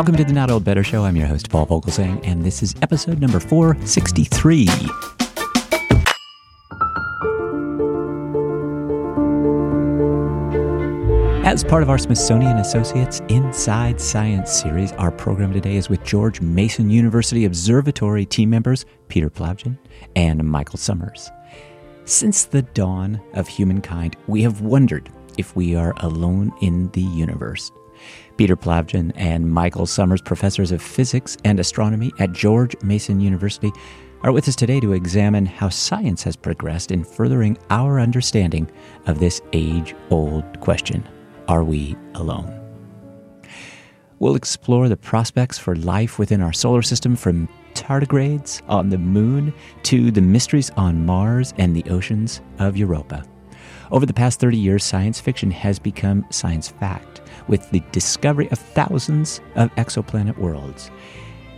Welcome to the Not Old Better Show. I'm your host, Paul Vogelzang, and this is episode number 463. As part of our Smithsonian Associates Inside Science series, our program today is with George Mason University Observatory team members Peter Plavchan and Michael Summers. Since the dawn of humankind, we have wondered if we are alone in the universe. Peter Plavchan and Michael Summers, professors of physics and astronomy at George Mason University, are with us today to examine how science has progressed in furthering our understanding of this age old question Are we alone? We'll explore the prospects for life within our solar system from tardigrades on the moon to the mysteries on Mars and the oceans of Europa. Over the past 30 years, science fiction has become science fact with the discovery of thousands of exoplanet worlds.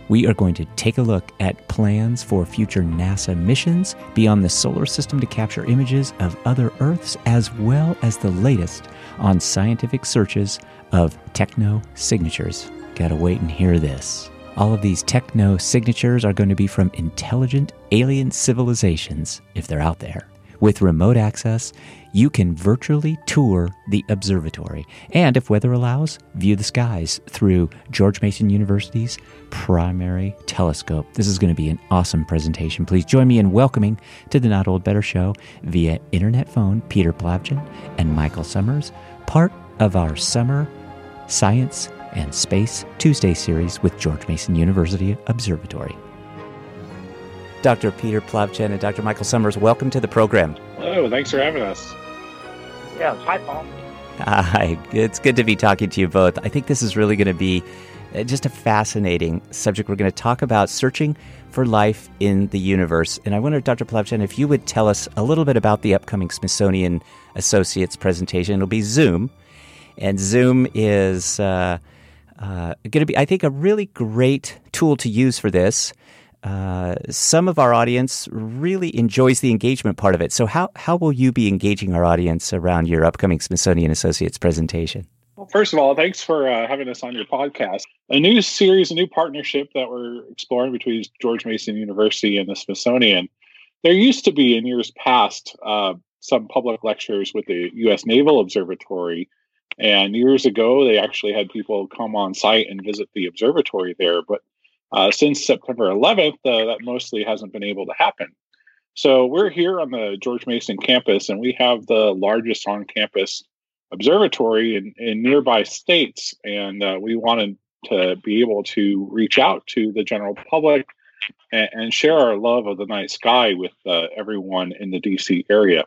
We are going to take a look at plans for future NASA missions beyond the solar system to capture images of other Earths, as well as the latest on scientific searches of techno signatures. Gotta wait and hear this. All of these techno signatures are going to be from intelligent alien civilizations, if they're out there. With remote access, you can virtually tour the observatory and, if weather allows, view the skies through George Mason University's primary telescope. This is going to be an awesome presentation. Please join me in welcoming to the Not Old Better Show via internet phone Peter Plavchan and Michael Summers, part of our summer science and space Tuesday series with George Mason University Observatory. Dr. Peter Plavchan and Dr. Michael Summers, welcome to the program. Hello, thanks for having us. Yeah, hi, Paul. Hi, it's good to be talking to you both. I think this is really going to be uh, just a fascinating subject. We're going to talk about searching for life in the universe. And I wonder, Dr. Plavchan, if you would tell us a little bit about the upcoming Smithsonian Associates presentation. It'll be Zoom. And Zoom is uh, uh, going to be, I think, a really great tool to use for this uh, some of our audience really enjoys the engagement part of it. So, how, how will you be engaging our audience around your upcoming Smithsonian Associates presentation? Well, first of all, thanks for uh, having us on your podcast. A new series, a new partnership that we're exploring between George Mason University and the Smithsonian. There used to be in years past uh, some public lectures with the U.S. Naval Observatory. And years ago, they actually had people come on site and visit the observatory there. But uh, since September 11th, uh, that mostly hasn't been able to happen. So we're here on the George Mason campus, and we have the largest on-campus observatory in, in nearby states, and uh, we wanted to be able to reach out to the general public and, and share our love of the night sky with uh, everyone in the DC area.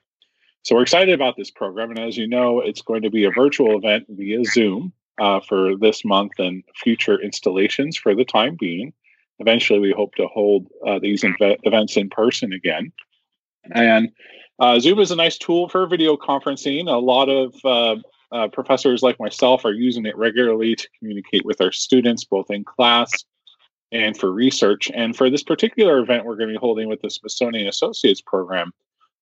So we're excited about this program, and as you know, it's going to be a virtual event via Zoom uh, for this month and future installations for the time being. Eventually, we hope to hold uh, these inv- events in person again. And uh, Zoom is a nice tool for video conferencing. A lot of uh, uh, professors like myself are using it regularly to communicate with our students, both in class and for research. And for this particular event, we're going to be holding with the Smithsonian Associates program.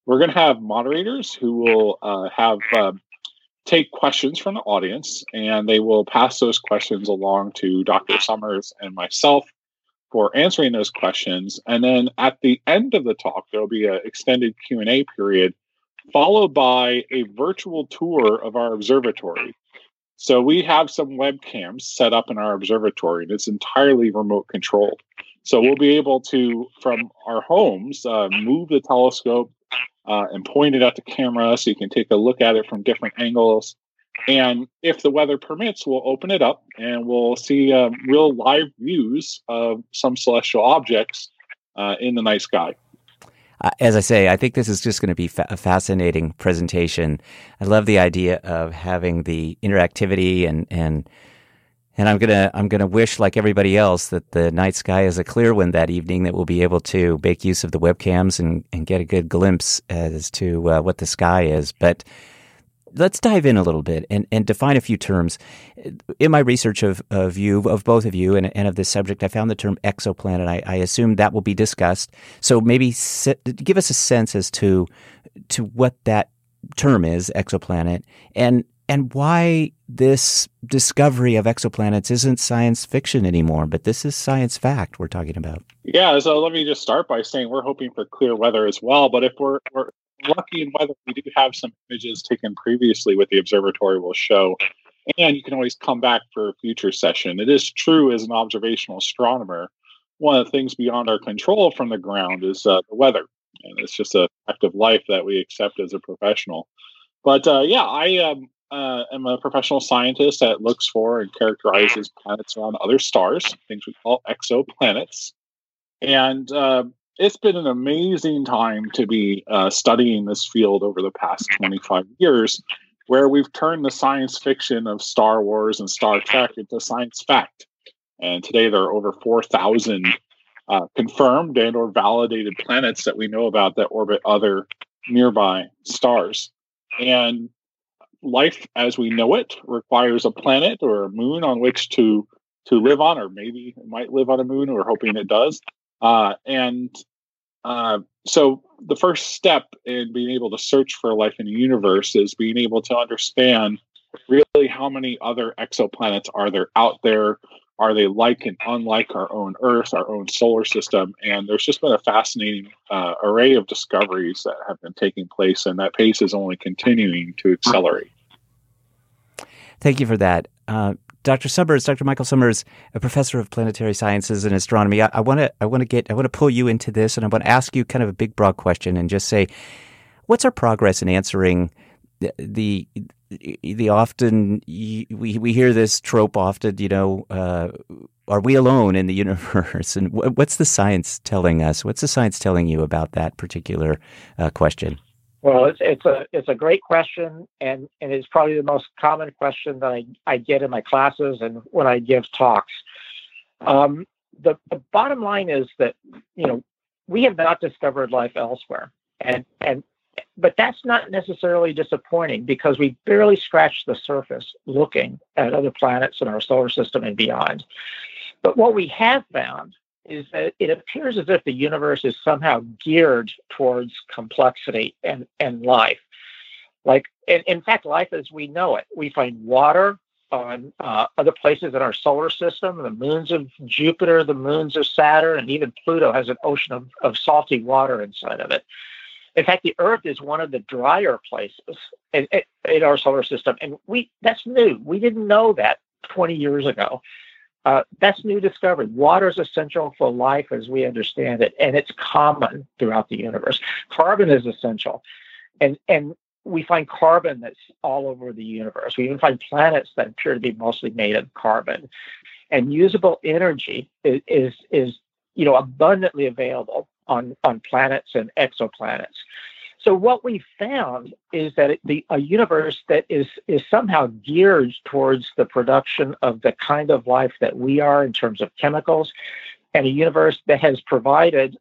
We're going to have moderators who will uh, have take questions from the audience and they will pass those questions along to Dr. Summers and myself for answering those questions. And then at the end of the talk, there'll be an extended Q&A period followed by a virtual tour of our observatory. So we have some webcams set up in our observatory and it's entirely remote controlled. So we'll be able to, from our homes, uh, move the telescope uh, and point it at the camera so you can take a look at it from different angles. And if the weather permits, we'll open it up and we'll see um, real live views of some celestial objects uh, in the night sky. Uh, as I say, I think this is just going to be fa- a fascinating presentation. I love the idea of having the interactivity and and and I'm gonna I'm gonna wish like everybody else that the night sky is a clear one that evening that we'll be able to make use of the webcams and, and get a good glimpse as to uh, what the sky is. But let's dive in a little bit and, and define a few terms. In my research of, of you, of both of you, and, and of this subject, I found the term exoplanet. I, I assume that will be discussed. So maybe give us a sense as to to what that term is, exoplanet, and and why this discovery of exoplanets isn't science fiction anymore, but this is science fact we're talking about. Yeah, so let me just start by saying we're hoping for clear weather as well. But if we're, we're lucky in weather, we do have some images taken previously with the observatory will show. And you can always come back for a future session. It is true as an observational astronomer, one of the things beyond our control from the ground is uh, the weather. And it's just a fact of life that we accept as a professional. But uh, yeah, I um, uh, am a professional scientist that looks for and characterizes planets around other stars, things we call exoplanets. And uh, it's been an amazing time to be uh, studying this field over the past 25 years, where we've turned the science fiction of Star Wars and Star Trek into science fact. And today there are over 4,000 uh, confirmed and or validated planets that we know about that orbit other nearby stars. And life as we know it requires a planet or a moon on which to to live on, or maybe it might live on a moon. We're hoping it does. Uh, and uh, so the first step in being able to search for life in the universe is being able to understand really how many other exoplanets are there out there. Are they like and unlike our own Earth, our own solar system? And there's just been a fascinating uh, array of discoveries that have been taking place, and that pace is only continuing to accelerate. Thank you for that. Uh, Dr. Summers, Dr. Michael Summers, a professor of planetary sciences and astronomy. I want to, I want to get, I want to pull you into this, and I want to ask you kind of a big, broad question, and just say, what's our progress in answering the the, the often we we hear this trope often, you know, uh, are we alone in the universe? And what's the science telling us? What's the science telling you about that particular uh, question? Well, it's it's a it's a great question, and and it's probably the most common question that I, I get in my classes and when I give talks. Um, the, the bottom line is that you know we have not discovered life elsewhere, and and but that's not necessarily disappointing because we barely scratched the surface looking at other planets in our solar system and beyond. But what we have found is that it appears as if the universe is somehow geared towards complexity and, and life. Like, in, in fact, life as we know it, we find water on uh, other places in our solar system, the moons of Jupiter, the moons of Saturn, and even Pluto has an ocean of, of salty water inside of it. In fact, the Earth is one of the drier places in, in our solar system, and we that's new. We didn't know that 20 years ago. Uh, that's new discovery. Water is essential for life as we understand it, and it's common throughout the universe. Carbon is essential, and and we find carbon that's all over the universe. We even find planets that appear to be mostly made of carbon, and usable energy is is, is you know abundantly available on on planets and exoplanets. So what we found is that it, the a universe that is is somehow geared towards the production of the kind of life that we are in terms of chemicals, and a universe that has provided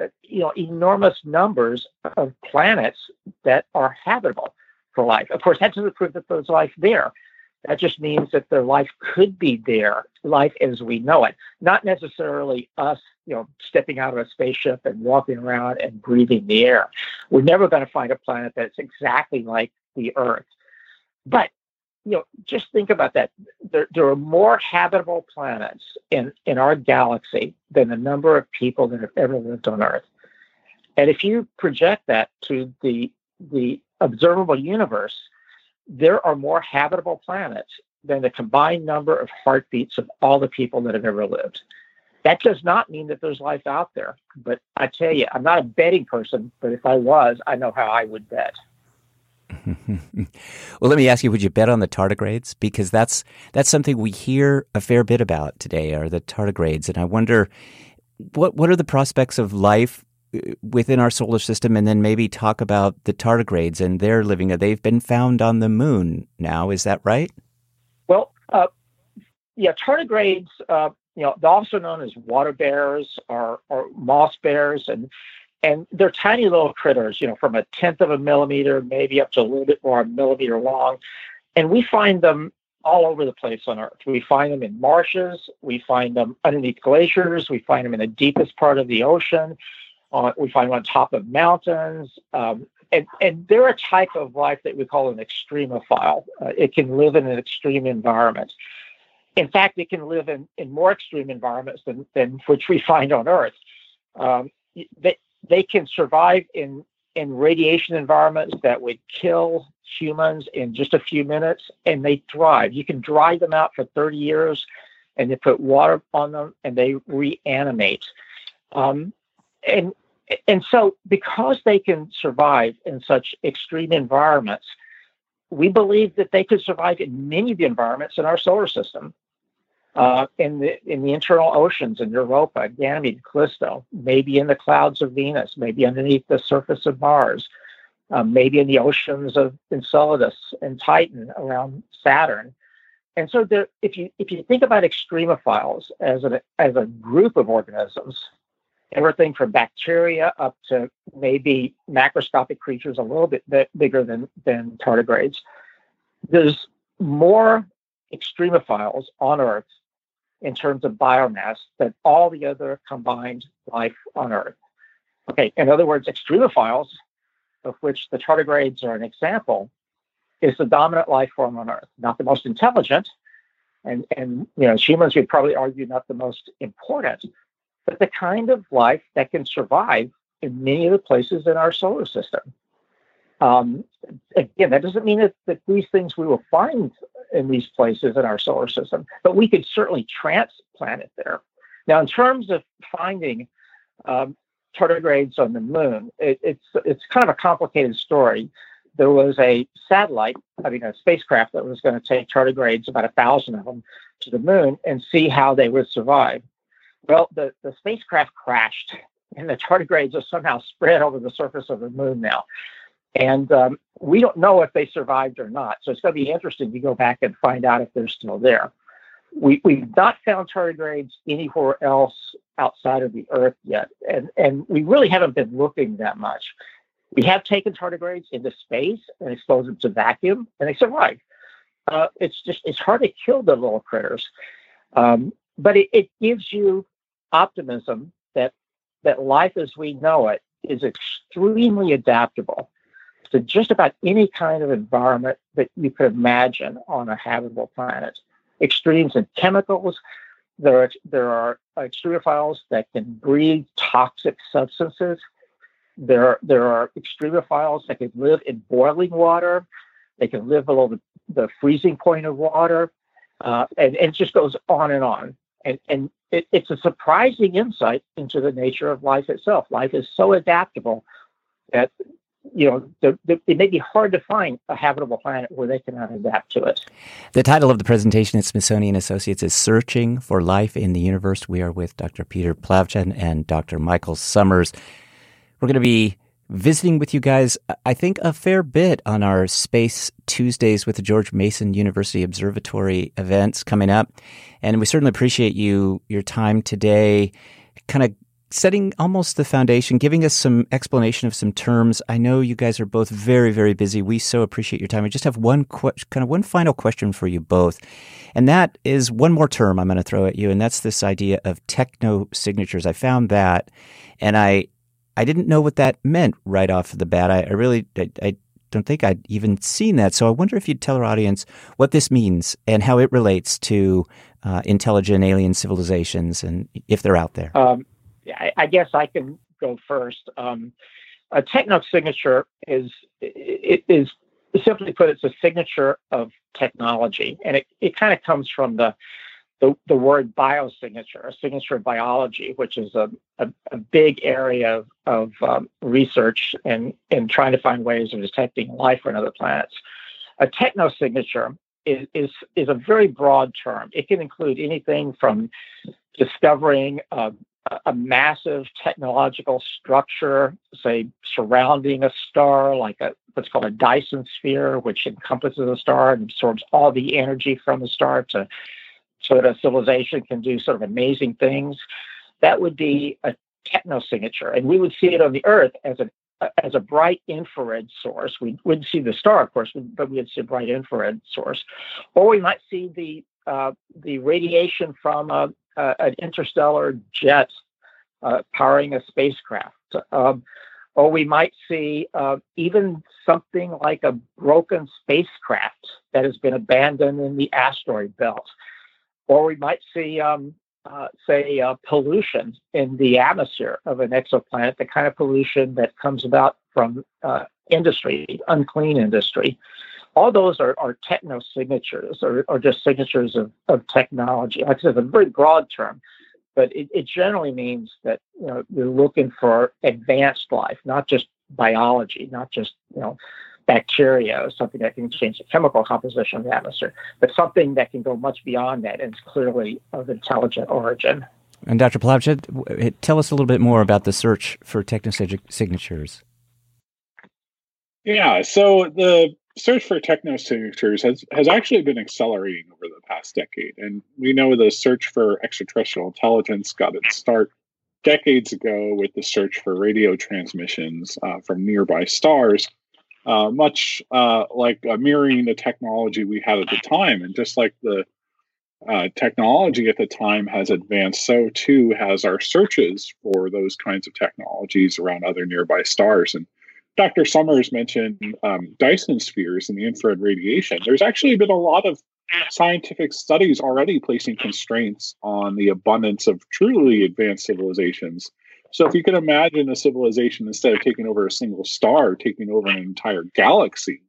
uh, you know enormous numbers of planets that are habitable for life. Of course, that doesn't prove that there's life there. That just means that their life could be there, life as we know it, not necessarily us, you know, stepping out of a spaceship and walking around and breathing the air. We're never going to find a planet that's exactly like the Earth. But you know, just think about that. There, there are more habitable planets in, in our galaxy than the number of people that have ever lived on Earth. And if you project that to the the observable universe, there are more habitable planets than the combined number of heartbeats of all the people that have ever lived. That does not mean that there's life out there. But I tell you, I'm not a betting person, but if I was, I know how I would bet. well, let me ask you: Would you bet on the tardigrades? Because that's that's something we hear a fair bit about today, are the tardigrades, and I wonder what what are the prospects of life within our solar system and then maybe talk about the tardigrades and their living. They've been found on the moon now. Is that right? Well, uh, yeah, tardigrades, uh, you know, they're also known as water bears or, or moss bears, and and they're tiny little critters, you know, from a tenth of a millimeter, maybe up to a little bit more a millimeter long, and we find them all over the place on Earth. We find them in marshes, we find them underneath glaciers, we find them in the deepest part of the ocean. Uh, we find them on top of mountains. Um, and, and they're a type of life that we call an extremophile. Uh, it can live in an extreme environment. In fact, it can live in, in more extreme environments than, than which we find on Earth. Um, they, they can survive in, in radiation environments that would kill humans in just a few minutes, and they thrive. You can dry them out for 30 years, and you put water on them, and they reanimate. Um, and and so, because they can survive in such extreme environments, we believe that they could survive in many of the environments in our solar system. Uh, in the in the internal oceans in Europa, Ganymede, Callisto, maybe in the clouds of Venus, maybe underneath the surface of Mars, uh, maybe in the oceans of Enceladus and Titan around Saturn. And so, there, if you if you think about extremophiles as a as a group of organisms, everything from bacteria up to maybe macroscopic creatures a little bit bigger than, than tardigrades. There's more extremophiles on Earth in terms of biomass than all the other combined life on Earth. Okay, in other words, extremophiles, of which the tardigrades are an example, is the dominant life form on Earth. Not the most intelligent, and and you know humans would probably argue not the most important, but the kind of life that can survive in many of the places in our solar system. Um, again, that doesn't mean that, that these things we will find in these places in our solar system, but we could certainly transplant it there. Now, in terms of finding um, tardigrades on the moon, it, it's it's kind of a complicated story. There was a satellite, I mean, a spacecraft that was going to take tardigrades, about a thousand of them, to the moon and see how they would survive. Well, the, the spacecraft crashed, and the tardigrades are somehow spread over the surface of the moon now. And um, we don't know if they survived or not. So it's going to be interesting to go back and find out if they're still there. We, we've not found tardigrades anywhere else outside of the Earth yet. And, and we really haven't been looking that much. We have taken tardigrades into space and exposed them to vacuum, and they survive. Uh, it's just it's hard to kill the little critters, um, but it, it gives you optimism that that life as we know it is extremely adaptable to just about any kind of environment that you could imagine on a habitable planet. Extremes in chemicals, there are, there are extremophiles that can breathe toxic substances. There, there are extremophiles that can live in boiling water. They can live below the, the freezing point of water. Uh, and, and it just goes on and on. And, and it, it's a surprising insight into the nature of life itself. Life is so adaptable that you know the, the, it may be hard to find a habitable planet where they cannot adapt to it. The title of the presentation at Smithsonian Associates is "Searching for Life in the Universe." We are with Dr. Peter Plavchan and Dr. Michael Summers. We're going to be visiting with you guys, I think, a fair bit on our Space Tuesdays with the George Mason University Observatory events coming up. And we certainly appreciate you, your time today, kind of setting almost the foundation, giving us some explanation of some terms. I know you guys are both very, very busy. We so appreciate your time. I just have one que- kind of one final question for you both. And that is one more term I'm going to throw at you. And that's this idea of techno signatures. I found that and I, I didn't know what that meant right off the bat. I, I really, I, I, don't think I'd even seen that. So I wonder if you'd tell our audience what this means and how it relates to uh, intelligent alien civilizations and if they're out there. Um, I, I, guess I can go first. Um, a techno signature is it is simply put, it's a signature of technology, and it, it kind of comes from the the, the word biosignature, a signature of biology, which is a, a, a big area of, of um, research and, and trying to find ways of detecting life on other planets. A technosignature is, is, is a very broad term. It can include anything from discovering a, a massive technological structure, say, surrounding a star, like a what's called a Dyson sphere, which encompasses a star and absorbs all the energy from the star to so that a civilization can do sort of amazing things. That would be a techno signature, and we would see it on the Earth as a as a bright infrared source. We wouldn't see the star, of course, but we'd see a bright infrared source, or we might see the uh, the radiation from a, a, an interstellar jet uh, powering a spacecraft. Um, or we might see uh, even something like a broken spacecraft that has been abandoned in the asteroid belt, or we might see, um, uh, say, uh, pollution in the atmosphere of an exoplanet, the kind of pollution that comes about from industry, unclean industry. All those are, are techno signatures or, or just signatures of, of technology. Like I said, it's a very broad term but it, it generally means that you know you're looking for advanced life, not just biology, not just you know bacteria or something that can change the chemical composition of the atmosphere, but something that can go much beyond that and is clearly of intelligent origin. And Dr. Plavchan, tell us a little bit more about the search for technosignatures. Yeah, so the search for technosignatures has, has actually been accelerating over the past decade. And we know the search for extraterrestrial intelligence got its start decades ago with the search for radio transmissions uh, from nearby stars, uh, much uh, like uh, mirroring the technology we had at the time. And just like the uh, technology at the time has advanced, so too has our searches for those kinds of technologies around other nearby stars. And Dr. Summers mentioned um, Dyson spheres and the infrared radiation. There's actually been a lot of scientific studies already placing constraints on the abundance of truly advanced civilizations. So, if you can imagine a civilization instead of taking over a single star, taking over an entire galaxy,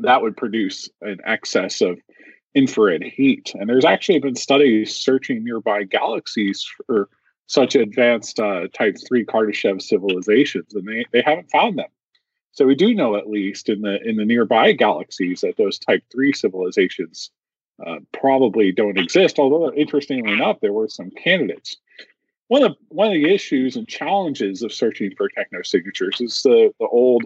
that would produce an excess of infrared heat. And there's actually been studies searching nearby galaxies for such advanced uh, type 3 Kardashev civilizations, and they, they haven't found them. So we do know at least in the in the nearby galaxies that those type 3 civilizations uh, probably don't exist, although interestingly enough, there were some candidates. One of, one of the issues and challenges of searching for technosignatures is the, the old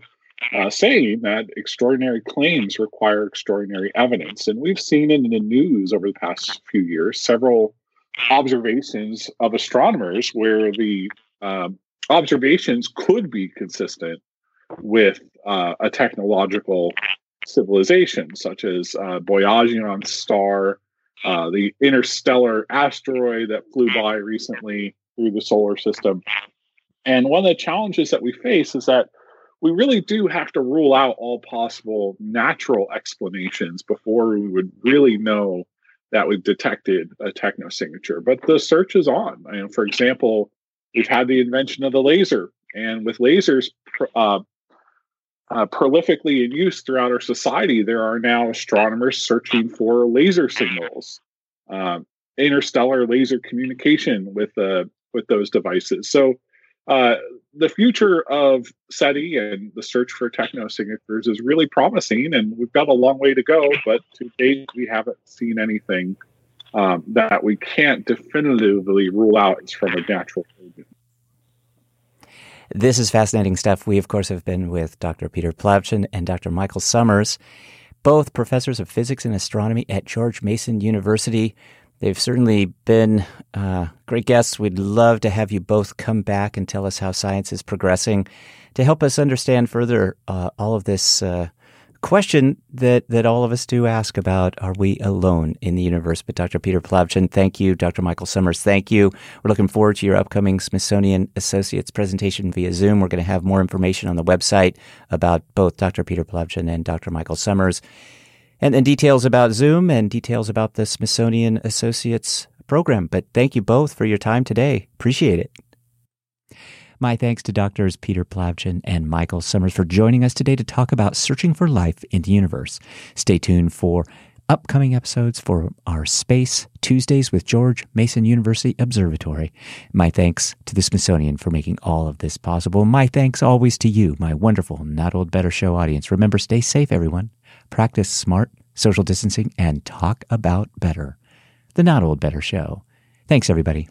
uh, saying that extraordinary claims require extraordinary evidence. And we've seen in the news over the past few years several observations of astronomers where the um, observations could be consistent with uh, a technological civilization, such as uh, Boyajian star, uh, the interstellar asteroid that flew by recently through the solar system. And one of the challenges that we face is that we really do have to rule out all possible natural explanations before we would really know that we've detected a techno signature. But the search is on. And for example, we've had the invention of the laser, and with lasers uh, uh, prolifically in use throughout our society, there are now astronomers searching for laser signals, uh, interstellar laser communication with uh, with those devices. So uh, the future of SETI and the search for techno signatures is really promising, and we've got a long way to go. But to date, we haven't seen anything um, that we can't definitively rule out is from a natural origin. This is fascinating stuff. We, of course, have been with Dr. Peter Plavchan and Dr. Michael Summers, both professors of physics and astronomy at George Mason University. They've certainly been uh, great guests. We'd love to have you both come back and tell us how science is progressing to help us understand further uh, all of this uh, question that, that all of us do ask about are we alone in the universe? But Dr. Peter Plavchan, thank you. Dr. Michael Summers, thank you. We're looking forward to your upcoming Smithsonian Associates presentation via Zoom. We're going to have more information on the website about both Dr. Peter Plavchan and Dr. Michael Summers and, and details about Zoom and details about the Smithsonian Associates program. But thank you both for your time today. Appreciate it. My thanks to Doctors Peter Plavchan and Michael Summers for joining us today to talk about searching for life in the universe. Stay tuned for upcoming episodes for our Space Tuesdays with George Mason University Observatory. My thanks to the Smithsonian for making all of this possible. My thanks always to you, my wonderful Not Old Better Show audience. Remember, stay safe, everyone practice smart social distancing, and talk about better. The Not Old Better Show. Thanks, everybody.